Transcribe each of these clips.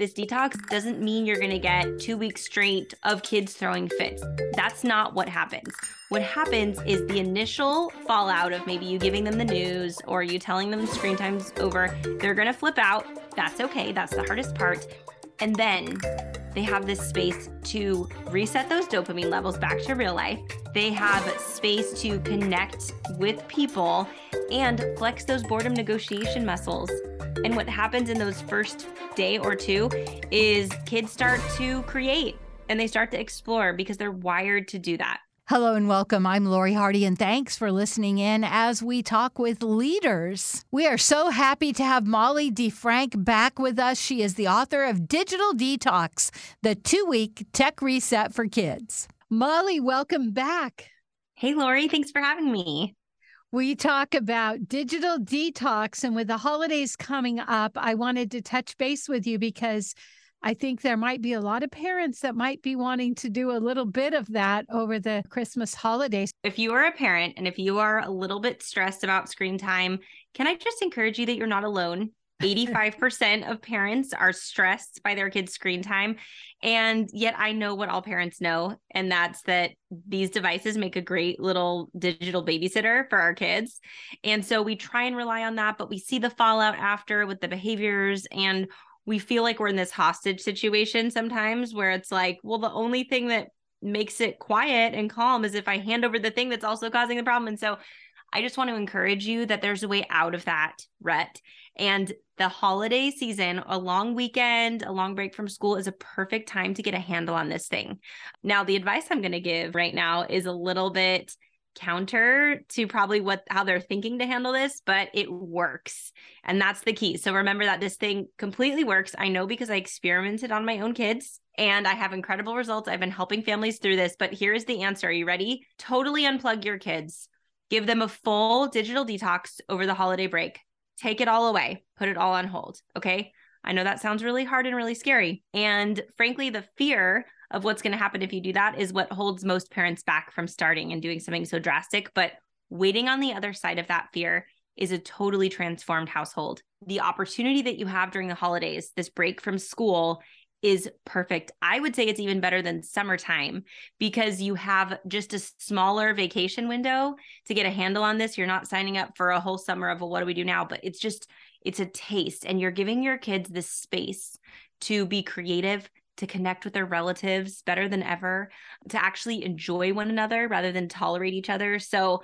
this detox doesn't mean you're going to get two weeks straight of kids throwing fits. That's not what happens. What happens is the initial fallout of maybe you giving them the news or you telling them screen time's over, they're going to flip out. That's okay. That's the hardest part. And then they have this space to reset those dopamine levels back to real life. They have space to connect with people and flex those boredom negotiation muscles. And what happens in those first day or two is kids start to create and they start to explore because they're wired to do that. Hello and welcome. I'm Lori Hardy, and thanks for listening in as we talk with leaders. We are so happy to have Molly DeFrank back with us. She is the author of Digital Detox, the two week tech reset for kids. Molly, welcome back. Hey, Lori, thanks for having me. We talk about digital detox, and with the holidays coming up, I wanted to touch base with you because I think there might be a lot of parents that might be wanting to do a little bit of that over the Christmas holidays. If you are a parent and if you are a little bit stressed about screen time, can I just encourage you that you're not alone? 85% of parents are stressed by their kids' screen time. And yet I know what all parents know, and that's that these devices make a great little digital babysitter for our kids. And so we try and rely on that, but we see the fallout after with the behaviors and we feel like we're in this hostage situation sometimes where it's like, well, the only thing that makes it quiet and calm is if I hand over the thing that's also causing the problem. And so I just want to encourage you that there's a way out of that rut. And the holiday season, a long weekend, a long break from school is a perfect time to get a handle on this thing. Now, the advice I'm going to give right now is a little bit counter to probably what how they're thinking to handle this but it works. And that's the key. So remember that this thing completely works. I know because i experimented on my own kids and i have incredible results. I've been helping families through this but here's the answer. Are you ready? Totally unplug your kids. Give them a full digital detox over the holiday break. Take it all away. Put it all on hold. Okay? I know that sounds really hard and really scary. And frankly the fear of what's going to happen if you do that is what holds most parents back from starting and doing something so drastic. But waiting on the other side of that fear is a totally transformed household. The opportunity that you have during the holidays, this break from school, is perfect. I would say it's even better than summertime because you have just a smaller vacation window to get a handle on this. You're not signing up for a whole summer of, well, what do we do now? But it's just, it's a taste, and you're giving your kids this space to be creative, to connect with their relatives better than ever, to actually enjoy one another rather than tolerate each other. So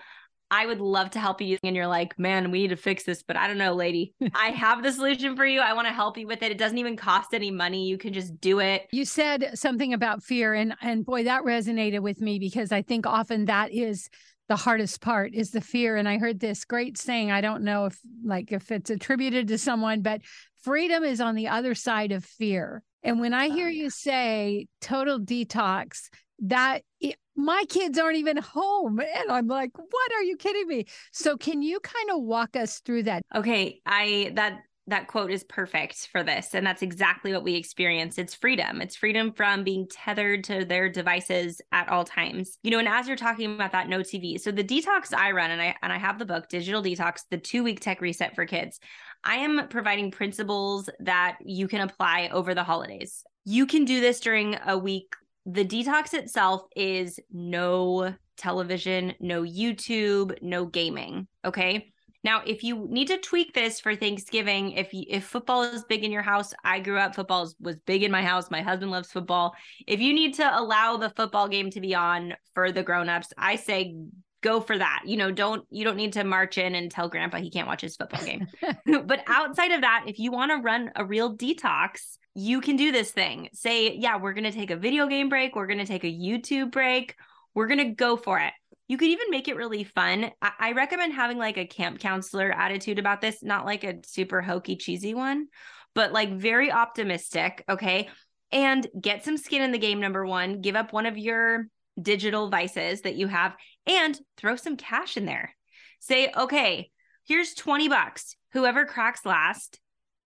I would love to help you. And you're like, man, we need to fix this. But I don't know, lady. I have the solution for you. I want to help you with it. It doesn't even cost any money. You can just do it. You said something about fear. And and boy, that resonated with me because I think often that is the hardest part is the fear. And I heard this great saying. I don't know if like if it's attributed to someone, but freedom is on the other side of fear. And when I uh, hear oh, you say total detox, that it, my kids aren't even home. And I'm like, what are you kidding me? So can you kind of walk us through that? Okay. I, that, that quote is perfect for this. And that's exactly what we experience. It's freedom. It's freedom from being tethered to their devices at all times. You know, and as you're talking about that no TV. So the detox I run and I and I have the book Digital Detox, the 2-week tech reset for kids. I am providing principles that you can apply over the holidays. You can do this during a week. The detox itself is no television, no YouTube, no gaming, okay? Now, if you need to tweak this for Thanksgiving, if you, if football is big in your house, I grew up football was big in my house. My husband loves football. If you need to allow the football game to be on for the grown-ups, I say go for that. You know, don't you don't need to march in and tell grandpa he can't watch his football game. but outside of that, if you want to run a real detox, you can do this thing. Say, yeah, we're going to take a video game break, we're going to take a YouTube break. We're going to go for it. You could even make it really fun. I-, I recommend having like a camp counselor attitude about this, not like a super hokey, cheesy one, but like very optimistic. Okay. And get some skin in the game, number one. Give up one of your digital vices that you have and throw some cash in there. Say, okay, here's 20 bucks. Whoever cracks last,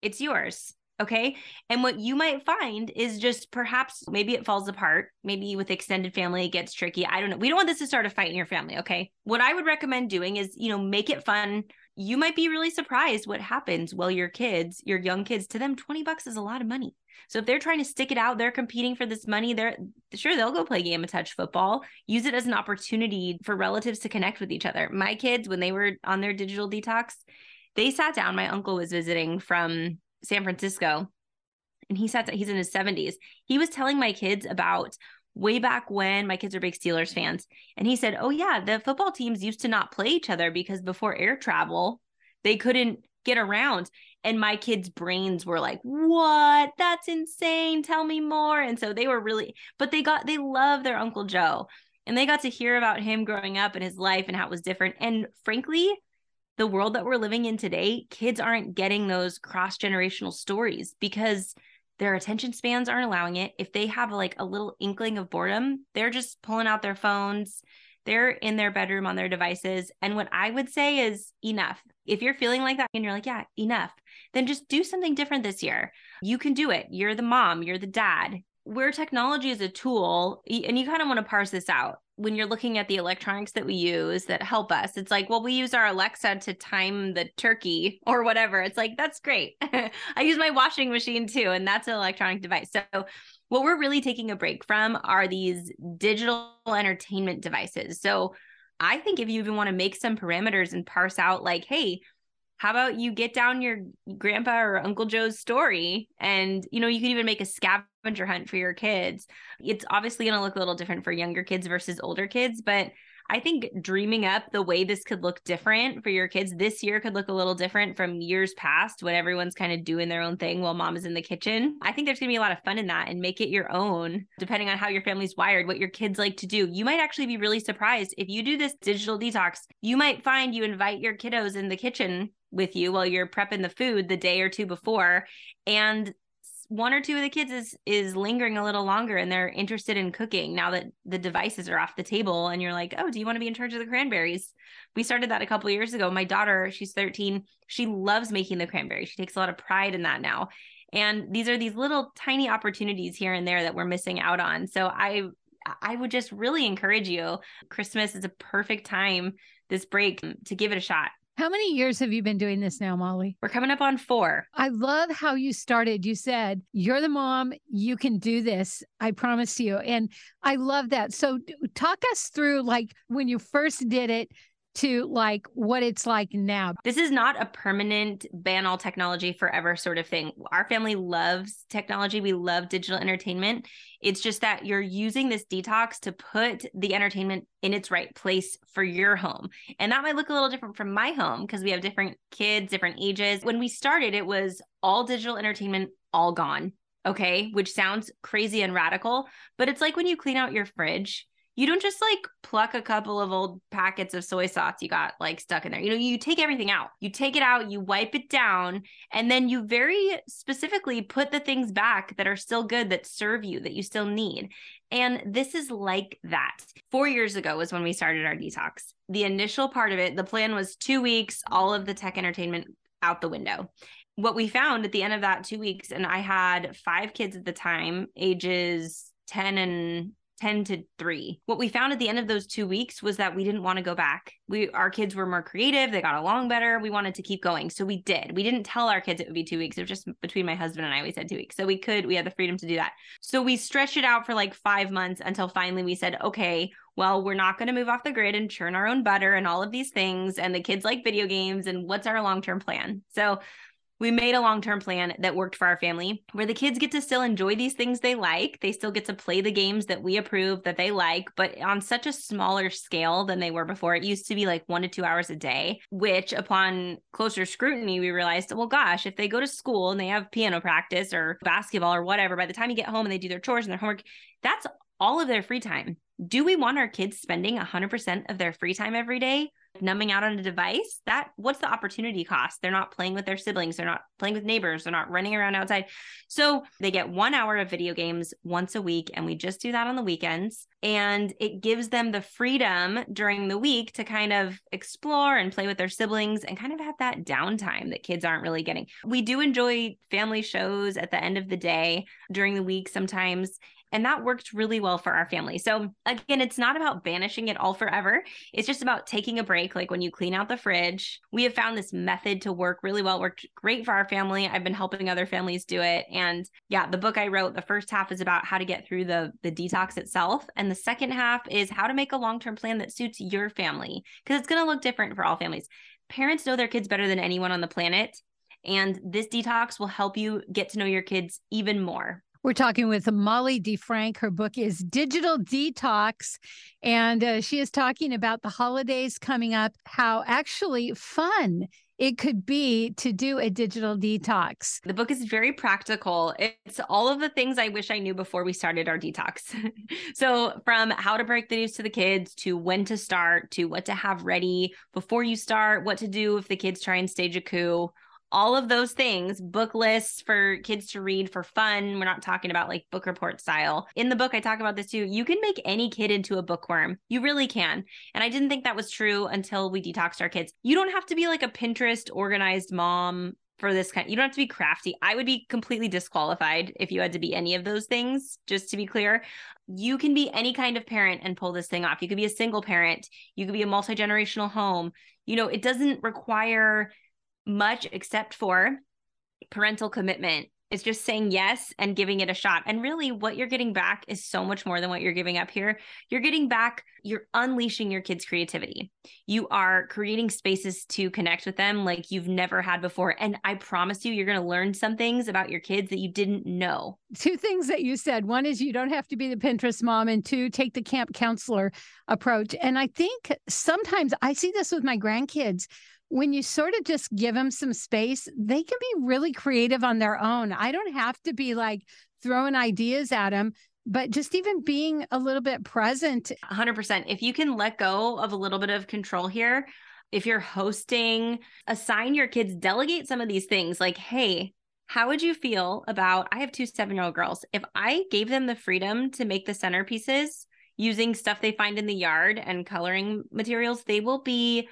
it's yours. Okay. And what you might find is just perhaps maybe it falls apart. Maybe with extended family, it gets tricky. I don't know. We don't want this to start a fight in your family. Okay. What I would recommend doing is, you know, make it fun you might be really surprised what happens well your kids your young kids to them 20 bucks is a lot of money so if they're trying to stick it out they're competing for this money they're sure they'll go play game of touch football use it as an opportunity for relatives to connect with each other my kids when they were on their digital detox they sat down my uncle was visiting from san francisco and he sat he's in his 70s he was telling my kids about way back when my kids are big Steelers fans. And he said, Oh, yeah, the football teams used to not play each other because before air travel, they couldn't get around. And my kids' brains were like, What? That's insane. Tell me more. And so they were really, but they got, they love their Uncle Joe. And they got to hear about him growing up and his life and how it was different. And frankly, the world that we're living in today, kids aren't getting those cross generational stories because their attention spans aren't allowing it. If they have like a little inkling of boredom, they're just pulling out their phones. They're in their bedroom on their devices. And what I would say is enough. If you're feeling like that and you're like, yeah, enough, then just do something different this year. You can do it. You're the mom, you're the dad. Where technology is a tool, and you kind of want to parse this out when you're looking at the electronics that we use that help us, it's like, well, we use our Alexa to time the turkey or whatever. It's like, that's great. I use my washing machine too, and that's an electronic device. So, what we're really taking a break from are these digital entertainment devices. So, I think if you even want to make some parameters and parse out, like, hey, how about you get down your grandpa or uncle joe's story? And you know you can even make a scavenger hunt for your kids. It's obviously going to look a little different for younger kids versus older kids but i think dreaming up the way this could look different for your kids this year could look a little different from years past when everyone's kind of doing their own thing while mom is in the kitchen. I think there's going to be a lot of fun in that and make it your own depending on how your family's wired what your kids like to do. You might actually be really surprised. If you do this digital detox you might find you invite your kiddos in the kitchen with you while you're prepping the food the day or two before. And one or two of the kids is is lingering a little longer and they're interested in cooking now that the devices are off the table and you're like oh do you want to be in charge of the cranberries? We started that a couple years ago. My daughter she's 13 she loves making the cranberries. She takes a lot of pride in that now. And these are these little tiny opportunities here and there that we're missing out on. So i i would just really encourage you. Christmas is a perfect time this break to give it a shot how many years have you been doing this now, Molly? We're coming up on four. I love how you started. You said, You're the mom, you can do this. I promise you. And I love that. So, talk us through like when you first did it, to like what it's like now. This is not a permanent ban all technology forever sort of thing. Our family loves technology. We love digital entertainment. It's just that you're using this detox to put the entertainment in its right place for your home. And that might look a little different from my home because we have different kids, different ages. When we started, it was all digital entertainment, all gone. Okay. Which sounds crazy and radical, but it's like when you clean out your fridge you don't just like pluck a couple of old packets of soy sauce you got like stuck in there. You know, you take everything out. You take it out, you wipe it down, and then you very specifically put the things back that are still good that serve you that you still need. And this is like that. 4 years ago was when we started our detox. The initial part of it, the plan was 2 weeks all of the tech entertainment out the window what we found at the end of that two weeks, and I had five kids at the time, ages 10 and 10 to 3. What we found at the end of those 2 weeks was that we didn't want to go back. We our kids were more creative, they got along better, we wanted to keep going. So we did. We didn't tell our kids it would be 2 weeks. It was just between my husband and I we said 2 weeks. So we could we had the freedom to do that. So we stretched it out for like 5 months until finally we said, "Okay, well, we're not going to move off the grid and churn our own butter and all of these things and the kids like video games and what's our long-term plan?" So we made a long term plan that worked for our family where the kids get to still enjoy these things they like. They still get to play the games that we approve that they like, but on such a smaller scale than they were before. It used to be like one to two hours a day, which upon closer scrutiny, we realized, well, gosh, if they go to school and they have piano practice or basketball or whatever, by the time you get home and they do their chores and their homework, that's all of their free time. Do we want our kids spending 100% of their free time every day numbing out on a device that what's the opportunity cost? They're not playing with their siblings they're not playing with neighbors they're not running around outside. So they get one hour of video games once a week and we just do that on the weekends. And it gives them the freedom during the week to kind of explore and play with their siblings and kind of have that downtime that kids aren't really getting. We do enjoy family shows at the end of the day during the week sometimes And that worked really well for our family. So, again, it's not about banishing it all forever. It's just about taking a break. Like when you clean out the fridge, we have found this method to work really well, worked great for our family. I've been helping other families do it. And yeah, the book I wrote, the first half is about how to get through the, the detox itself. And the second half is how to make a long term plan that suits your family because it's going to look different for all families. Parents know their kids better than anyone on the planet. And this detox will help you get to know your kids even more. We're talking with Molly DeFrank. Her book is Digital Detox. And uh, she is talking about the holidays coming up, how actually fun it could be to do a digital detox. The book is very practical. It's all of the things I wish I knew before we started our detox. so, from how to break the news to the kids, to when to start, to what to have ready before you start, what to do if the kids try and stage a coup, all of those things, book lists for kids to read for fun. We're not talking about like book report style. In the book, I talk about this too. You can make any kid into a bookworm. You really can. And I didn't think that was true until we detoxed our kids. You don't have to be like a Pinterest organized mom for this kind. You don't have to be crafty. I would be completely disqualified if you had to be any of those things, just to be clear. You can be any kind of parent and pull this thing off. You could be a single parent, you could be a multi generational home. You know, it doesn't require much except for parental commitment. It's just saying yes and giving it a shot. And really, what you're getting back is so much more than what you're giving up here. You're getting back, you're unleashing your kids' creativity. You are creating spaces to connect with them like you've never had before. And I promise you, you're going to learn some things about your kids that you didn't know. Two things that you said one is you don't have to be the Pinterest mom, and two, take the camp counselor approach. And I think sometimes I see this with my grandkids when you sort of just give them some space, they can be really creative on their own. I don't have to be like throwing ideas at them, but just even being a little bit present. 100%. If you can let go of a little bit of control here, if you're hosting, assign your kids, delegate some of these things like, hey, how would you feel about? I have two seven year old girls. If I gave them the freedom to make the centerpieces using stuff they find in the yard and coloring materials, they will be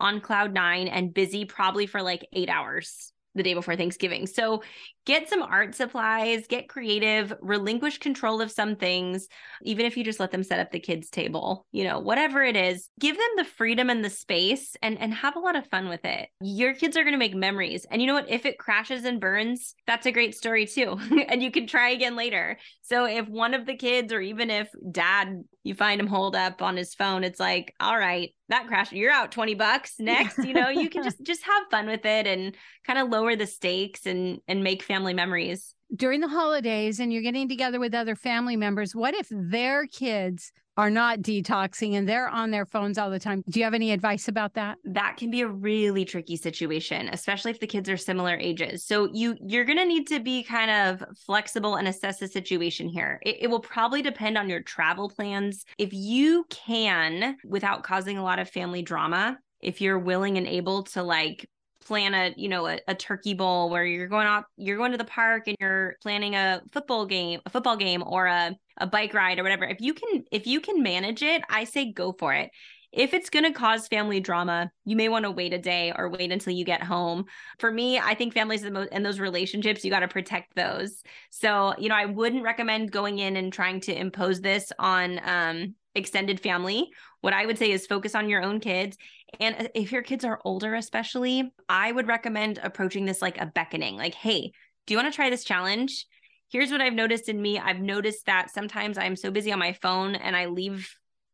on cloud nine and busy probably for like eight hours the day before Thanksgiving. So get some art supplies, get creative, relinquish control of some things, even if you just let them set up the kids' table, you know, whatever it is, give them the freedom and the space and, and have a lot of fun with it. Your kids are going to make memories. And you know what? If it crashes and burns, that's a great story too. and you can try again later. So if one of the kids, or even if dad, you find him holed up on his phone, it's like, all right, that crashed. You're out 20 bucks next. You know, you can just just have fun with it and kind of lower the stakes and and make family memories. During the holidays and you're getting together with other family members, what if their kids are not detoxing and they're on their phones all the time? Do you have any advice about that? That can be a really tricky situation, especially if the kids are similar ages. So you you're going to need to be kind of flexible and assess the situation here. It, it will probably depend on your travel plans. If you can without causing a lot of family drama, if you're willing and able to like plan a you know a, a, turkey bowl where you're going out you're going to the park and you're planning a football game a football game or a, a bike ride or whatever if you can if you can manage it i say go for it if it's going to cause family drama, you may want to wait a day or wait until you get home. For me, I think families the most and those relationships, you got to protect those. So, you know, I wouldn't recommend going in and trying to impose this on um, extended family. What I would say is focus on your own kids and uh, if your kids are older, especially, I would recommend approaching this like a beckoning, like, hey, do you want to try this challenge? Here's what I've noticed in me. I've noticed that sometimes I'm so busy on my phone and I leave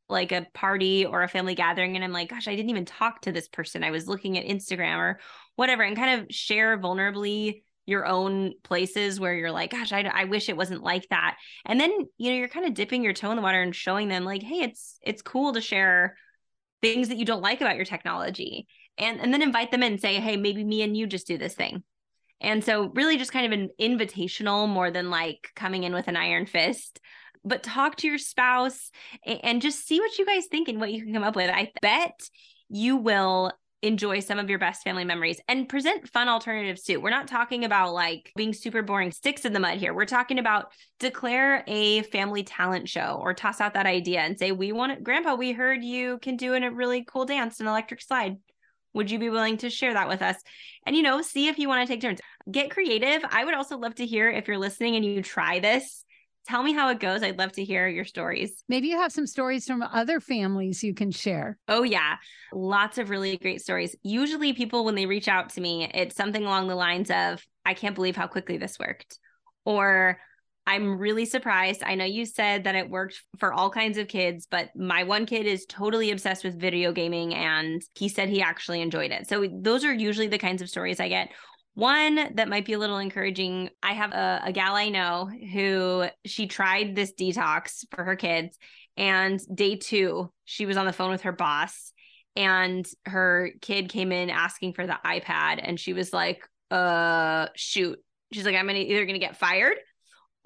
like a party or a family gathering and I'm like, gosh, I didn't even talk to this person. I was looking at Instagram or whatever and kind of share vulnerably your own places where you're like, gosh, I, I wish it wasn't like that. And then, you know, you're kind of dipping your toe in the water and showing them like, hey, it's it's cool to share things that you don't like about your technology. And and then invite them in and say hey maybe me and you just do this thing. And so really just kind of an invitational more than like coming in with an iron fist but talk to your spouse and, and just see what you guys think and what you can come up with. I bet you will enjoy some of your best family memories and present fun alternatives too. We're not talking about like being super boring sticks in the mud here. We're talking about declare a family talent show or toss out that idea and say, We want it, Grandpa, we heard you can do a really cool dance, an electric slide. Would you be willing to share that with us? And, you know, see if you want to take turns. Get creative. I would also love to hear if you're listening and you try this tell me how it goes. I'd love to hear your stories. Maybe you have some stories from other families you can share. Oh, yeah. Lots of really great stories. Usually, people, when they reach out to me, it's something along the lines of, I can't believe how quickly this worked. Or, I'm really surprised. I know you said that it worked for all kinds of kids, but my one kid is totally obsessed with video gaming and he said he actually enjoyed it. So those are usually the kinds of stories I get. One that might be a little encouraging I have a, a gal I know who she tried this detox for her kids. And day two, she was on the phone with her boss and her kid came in asking for the iPad. And she was like, uh, shoot. She's like, I'm gonna either gonna get fired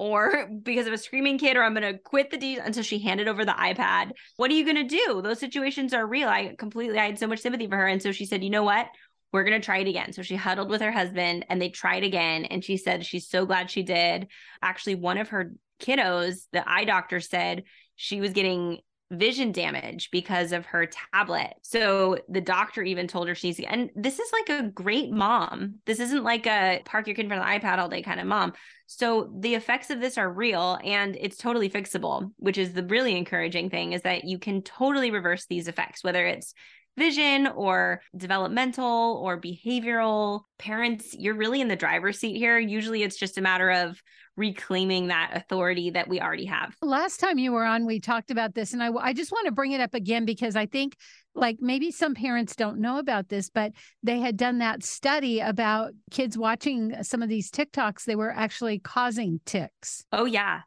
or because of a screaming kid, or I'm going to quit the D until she handed over the iPad. What are you going to do? Those situations are real. I completely, I had so much sympathy for her. And so she said, you know what? We're going to try it again. So she huddled with her husband and they tried again. And she said she's so glad she did. Actually, one of her kiddos, the eye doctor said she was getting vision damage because of her tablet. So the doctor even told her she's, and this is like a great mom. This isn't like a park your kid in front of the iPad all day kind of mom. So the effects of this are real and it's totally fixable, which is the really encouraging thing is that you can totally reverse these effects, whether it's vision or developmental or behavioral. Parents, you're really in the driver's seat here. Usually it's just a matter of reclaiming that authority that we already have. Last time you were on, we talked about this, and I, I just want to bring it up again because I think like maybe some parents don't know about this, but they had done that study about kids watching some of these TikToks. They were actually causing tics. Oh, yeah.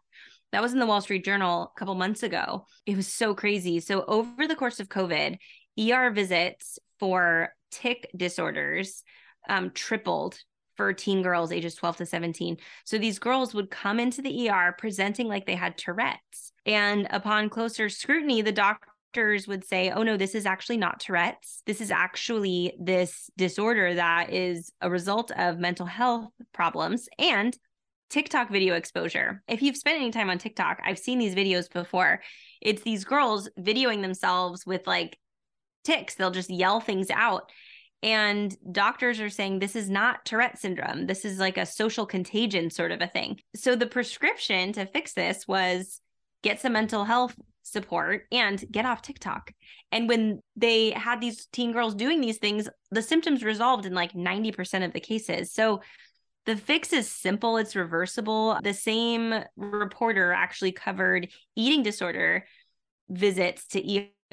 That was in the Wall Street Journal a couple months ago. It was so crazy. So, over the course of COVID, ER visits for tic disorders um, tripled for teen girls ages 12 to 17. So these girls would come into the ER presenting like they had Tourette's. And upon closer scrutiny, the doctors would say, oh no, this is actually not Tourette's. This is actually this disorder that is a result of mental health problems and TikTok video exposure. If you've spent any time on TikTok, I've seen these videos before. It's these girls videoing themselves with like tics. They'll just yell things out. And doctors are saying this is not Tourette syndrome. This is like a social contagion sort of a thing. So the prescription to fix this was get some mental health support and get off TikTok. And when they had these teen girls doing these things, the symptoms resolved in like 90% of the cases. So the fix is simple, it's reversible. The same reporter actually covered eating disorder visits to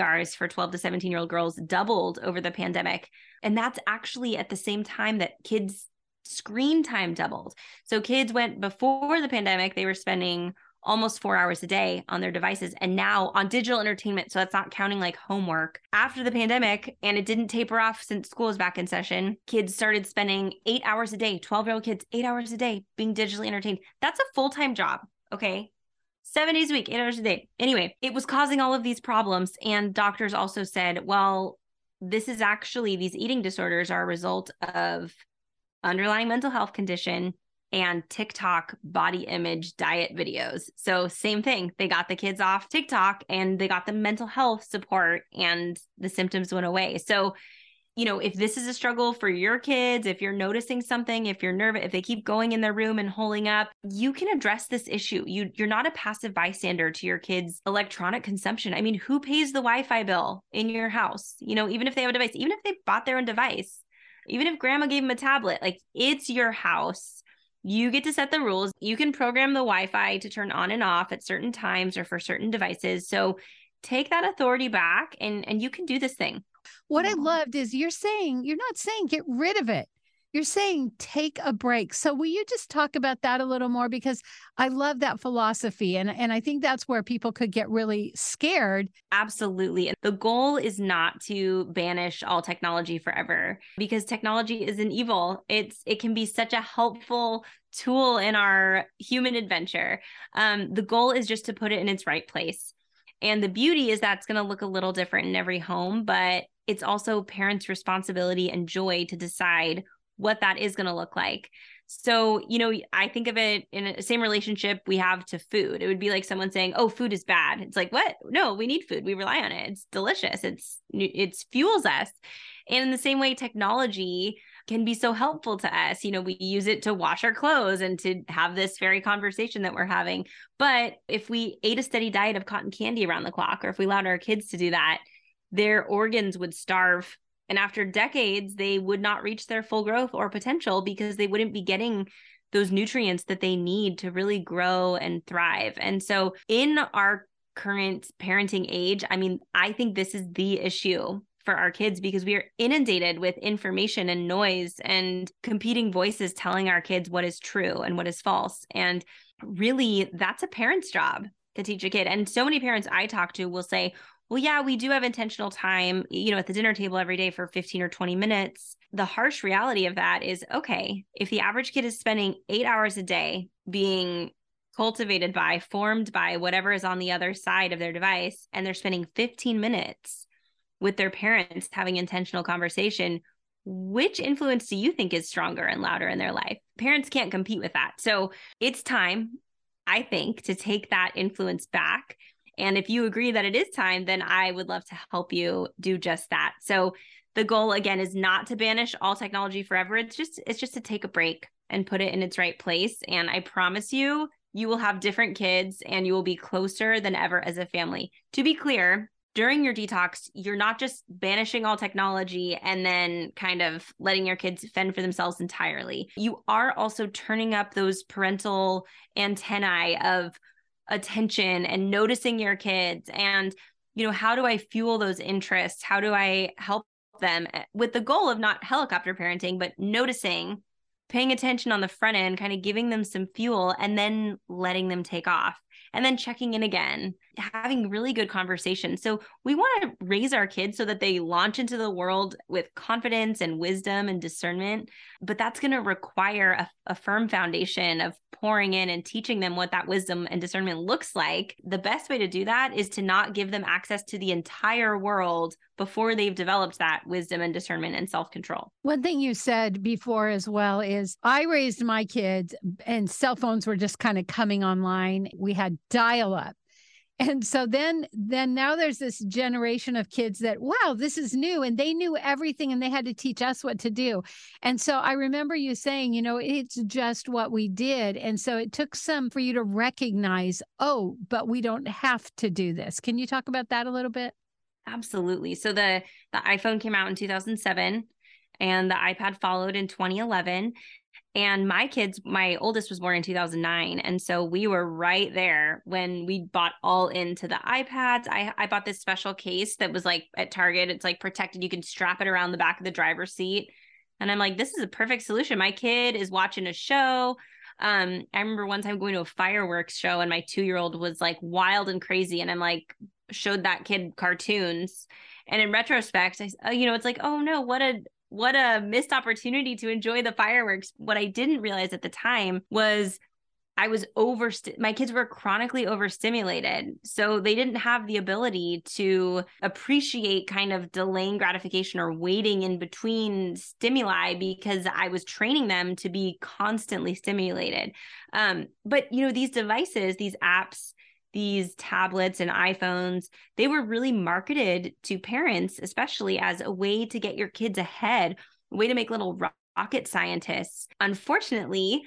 ERs for 12 to 17 year old girls doubled over the pandemic. And that's actually at the same time that kids' screen time doubled. So kids went before the pandemic, they were spending almost four hours a day on their devices and now on digital entertainment. So that's not counting like homework. After the pandemic, and it didn't taper off since school is back in session, kids started spending eight hours a day, 12 year old kids, eight hours a day being digitally entertained. That's a full time job. Okay seven days a week, eight hours a day. Anyway, it was causing all of these problems. And doctors also said, well, this is actually these eating disorders are a result of underlying mental health condition and TikTok body image diet videos. So, same thing. They got the kids off TikTok and they got the mental health support, and the symptoms went away. So, you know, if this is a struggle for your kids, if you're noticing something, if you're nervous, if they keep going in their room and holding up, you can address this issue. You you're not a passive bystander to your kids' electronic consumption. I mean, who pays the Wi-Fi bill in your house? You know, even if they have a device, even if they bought their own device, even if grandma gave them a tablet, like it's your house. You get to set the rules. You can program the Wi Fi to turn on and off at certain times or for certain devices. So take that authority back and, and you can do this thing. What I loved is you're saying, you're not saying get rid of it. You're saying take a break. So will you just talk about that a little more? Because I love that philosophy. And, and I think that's where people could get really scared. Absolutely. And the goal is not to banish all technology forever because technology is an evil. It's it can be such a helpful tool in our human adventure. Um, the goal is just to put it in its right place. And the beauty is that's going to look a little different in every home, but it's also parents' responsibility and joy to decide what that is going to look like. So, you know, I think of it in the same relationship we have to food. It would be like someone saying, "Oh, food is bad." It's like, "What? No, we need food. We rely on it. It's delicious. It's it fuels us." And in the same way, technology can be so helpful to us. You know, we use it to wash our clothes and to have this very conversation that we're having. But if we ate a steady diet of cotton candy around the clock, or if we allowed our kids to do that, their organs would starve. And after decades, they would not reach their full growth or potential because they wouldn't be getting those nutrients that they need to really grow and thrive. And so, in our current parenting age, I mean, I think this is the issue for our kids because we are inundated with information and noise and competing voices telling our kids what is true and what is false. And really, that's a parent's job to teach a kid. And so many parents I talk to will say, well, yeah, we do have intentional time, you know, at the dinner table every day for 15 or 20 minutes. The harsh reality of that is okay, if the average kid is spending eight hours a day being cultivated by, formed by whatever is on the other side of their device, and they're spending 15 minutes with their parents having intentional conversation which influence do you think is stronger and louder in their life parents can't compete with that so it's time i think to take that influence back and if you agree that it is time then i would love to help you do just that. So the goal again is not to banish all technology forever. It's just it's just to take a break and put it in its right place. And i promise you you will have different kids and you will be closer than ever as a family. To be clear during your detox, you're not just banishing all technology and then kind of letting your kids fend for themselves entirely. You are also turning up those parental antennae of attention and noticing your kids and you know how do I fuel those interests? How do I help them eh, with the goal of not helicopter parenting but noticing paying attention on the front end, kind of giving them some fuel and then letting them take off and then checking in again, having really good conversations. So we want to raise our kids so that they launch into the world with confidence and wisdom and discernment. But that's going to require a, a firm foundation of pouring in and teaching them what that wisdom and discernment looks like. The best way to do that is to not give them access to the entire world before they've developed that wisdom and discernment and self control. One thing you said before as well is I raised my kids and cell phones were just kind of coming online. We had dial up and so then then now there's this generation of kids that wow this is new and they knew everything and they had to teach us what to do. And so i remember you saying you know it's just what we did. And so it took some for you to recognize oh but we don't have to do this. Can you talk about that a little bit absolutely so the the iphone came out in 2007 and the ipad followed in 2011 and my kids, my oldest was born in 2009. And so we were right there when we bought all into the iPads. I, I bought this special case that was like at Target. It's like protected. You can strap it around the back of the driver's seat. And I'm like, this is a perfect solution. My kid is watching a show. Um, I remember one time going to a fireworks show and my two year old was like wild and crazy. And I'm like, showed that kid cartoons. And in retrospect, I, you know, it's like, oh no, what a what a missed opportunity to enjoy the fireworks. What I didn't realize at the time was I was over my kids were chronically overstimulated. So they didn't have the ability to appreciate kind of delaying gratification or waiting in between stimuli because I was training them to be constantly stimulated. Um, but you know, these devices, these apps, these tablets and iPhones, they were really marketed to parents, especially as a way to get your kids ahead, a way to make little rocket scientists. Unfortunately,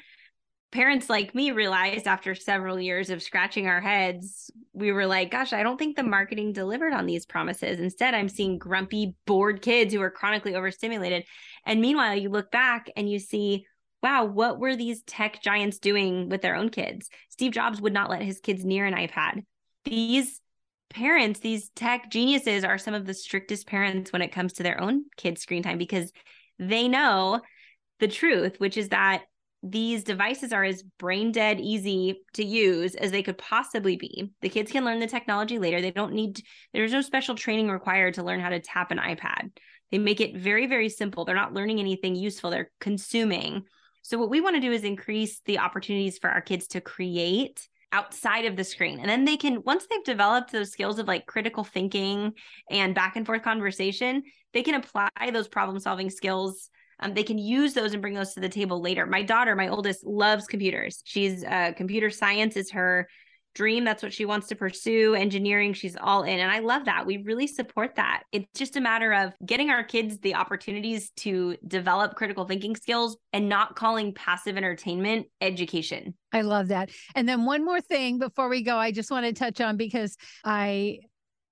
parents like me realized after several years of scratching our heads, we were like, gosh, I don't think the marketing delivered on these promises. Instead, I'm seeing grumpy, bored kids who are chronically overstimulated. And meanwhile, you look back and you see, wow, what were these tech giants doing with their own kids? Steve Jobs would not let his kids near an iPad. These parents, these tech geniuses are some of the strictest parents when it comes to their own kids' screen time because they know the truth, which is that these devices are as brain dead easy to use as they could possibly be. The kids can learn the technology later. They don't need, there's no special training required to learn how to tap an iPad. They make it very, very simple. They're not learning anything useful, they're consuming so, what we want to do is increase the opportunities for our kids to create outside of the screen. And then they can, once they've developed those skills of like critical thinking and back and forth conversation, they can apply those problem solving skills. Um, they can use those and bring those to the table later. My daughter, my oldest, loves computers. She's uh, computer science is her dream. That's what she wants to pursue. Engineering, she's all in. And I love that. We really support that. It's just a matter of getting our kids the opportunities to develop critical thinking skills and not calling passive entertainment education. I love that. And then one more thing before we go, I just want to touch on because I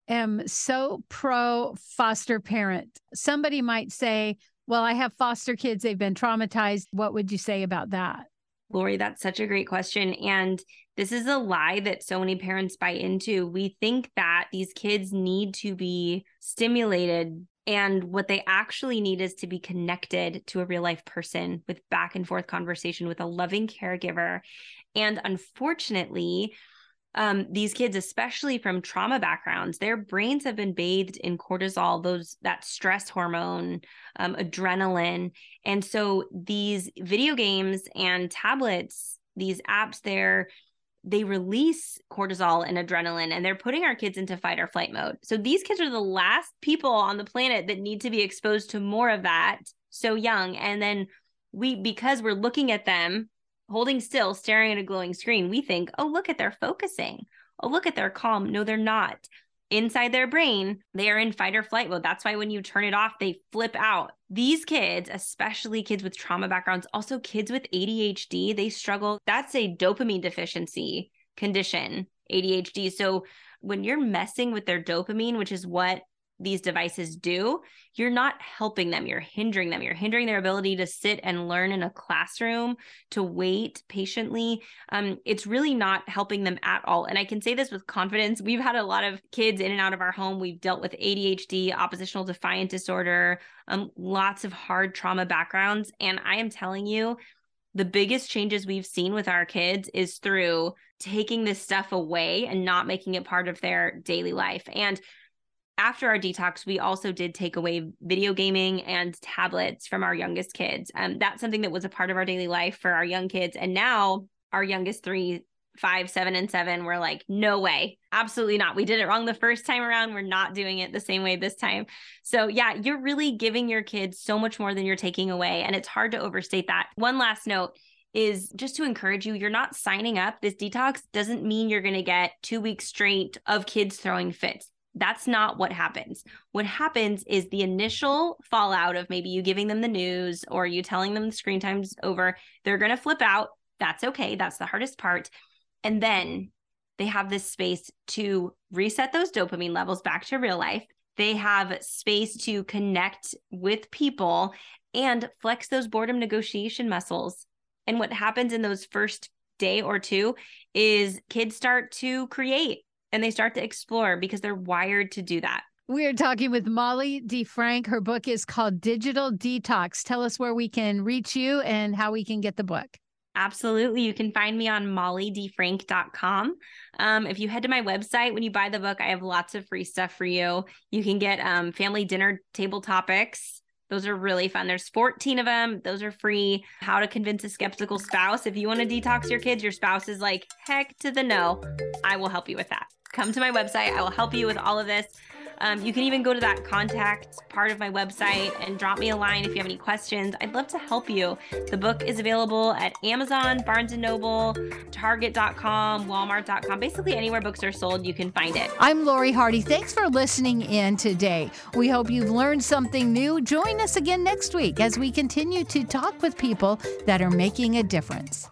am so pro foster parent. Somebody might say, well, I have foster kids, they've been traumatized. What would you say about that? Lori, that's such a great question. And this is a lie that so many parents buy into. We think that these kids need to be stimulated, and what they actually need is to be connected to a real life person with back and forth conversation with a loving caregiver. And unfortunately, um, these kids, especially from trauma backgrounds, their brains have been bathed in cortisol, those that stress hormone, um, adrenaline, and so these video games and tablets, these apps, they're they release cortisol and adrenaline and they're putting our kids into fight or flight mode. So these kids are the last people on the planet that need to be exposed to more of that so young. And then we, because we're looking at them holding still, staring at a glowing screen, we think, oh, look at they're focusing. Oh, look at they're calm. No, they're not. Inside their brain, they are in fight or flight mode. That's why when you turn it off, they flip out. These kids, especially kids with trauma backgrounds, also kids with ADHD, they struggle. That's a dopamine deficiency condition, ADHD. So when you're messing with their dopamine, which is what these devices do, you're not helping them. You're hindering them. You're hindering their ability to sit and learn in a classroom, to wait patiently. Um, it's really not helping them at all. And I can say this with confidence. We've had a lot of kids in and out of our home. We've dealt with ADHD, oppositional defiant disorder, um, lots of hard trauma backgrounds. And I am telling you, the biggest changes we've seen with our kids is through taking this stuff away and not making it part of their daily life. And after our detox, we also did take away video gaming and tablets from our youngest kids. Um, that's something that was a part of our daily life for our young kids. And now our youngest three, five, seven, and seven, we're like, no way, absolutely not. We did it wrong the first time around. We're not doing it the same way this time. So, yeah, you're really giving your kids so much more than you're taking away. And it's hard to overstate that. One last note is just to encourage you you're not signing up. This detox doesn't mean you're going to get two weeks straight of kids throwing fits. That's not what happens. What happens is the initial fallout of maybe you giving them the news or you telling them the screen time's over. They're going to flip out. That's okay. That's the hardest part. And then they have this space to reset those dopamine levels back to real life. They have space to connect with people and flex those boredom negotiation muscles. And what happens in those first day or two is kids start to create and they start to explore because they're wired to do that. We are talking with Molly DeFrank. Her book is called Digital Detox. Tell us where we can reach you and how we can get the book. Absolutely. You can find me on mollydefrank.com. Um, if you head to my website, when you buy the book, I have lots of free stuff for you. You can get um, family dinner table topics. Those are really fun. There's 14 of them. Those are free. How to convince a skeptical spouse. If you want to detox your kids, your spouse is like, heck to the no. I will help you with that come to my website. I will help you with all of this. Um, you can even go to that contact part of my website and drop me a line if you have any questions. I'd love to help you. The book is available at Amazon, Barnes and Noble, Target.com, Walmart.com. Basically, anywhere books are sold, you can find it. I'm Lori Hardy. Thanks for listening in today. We hope you've learned something new. Join us again next week as we continue to talk with people that are making a difference.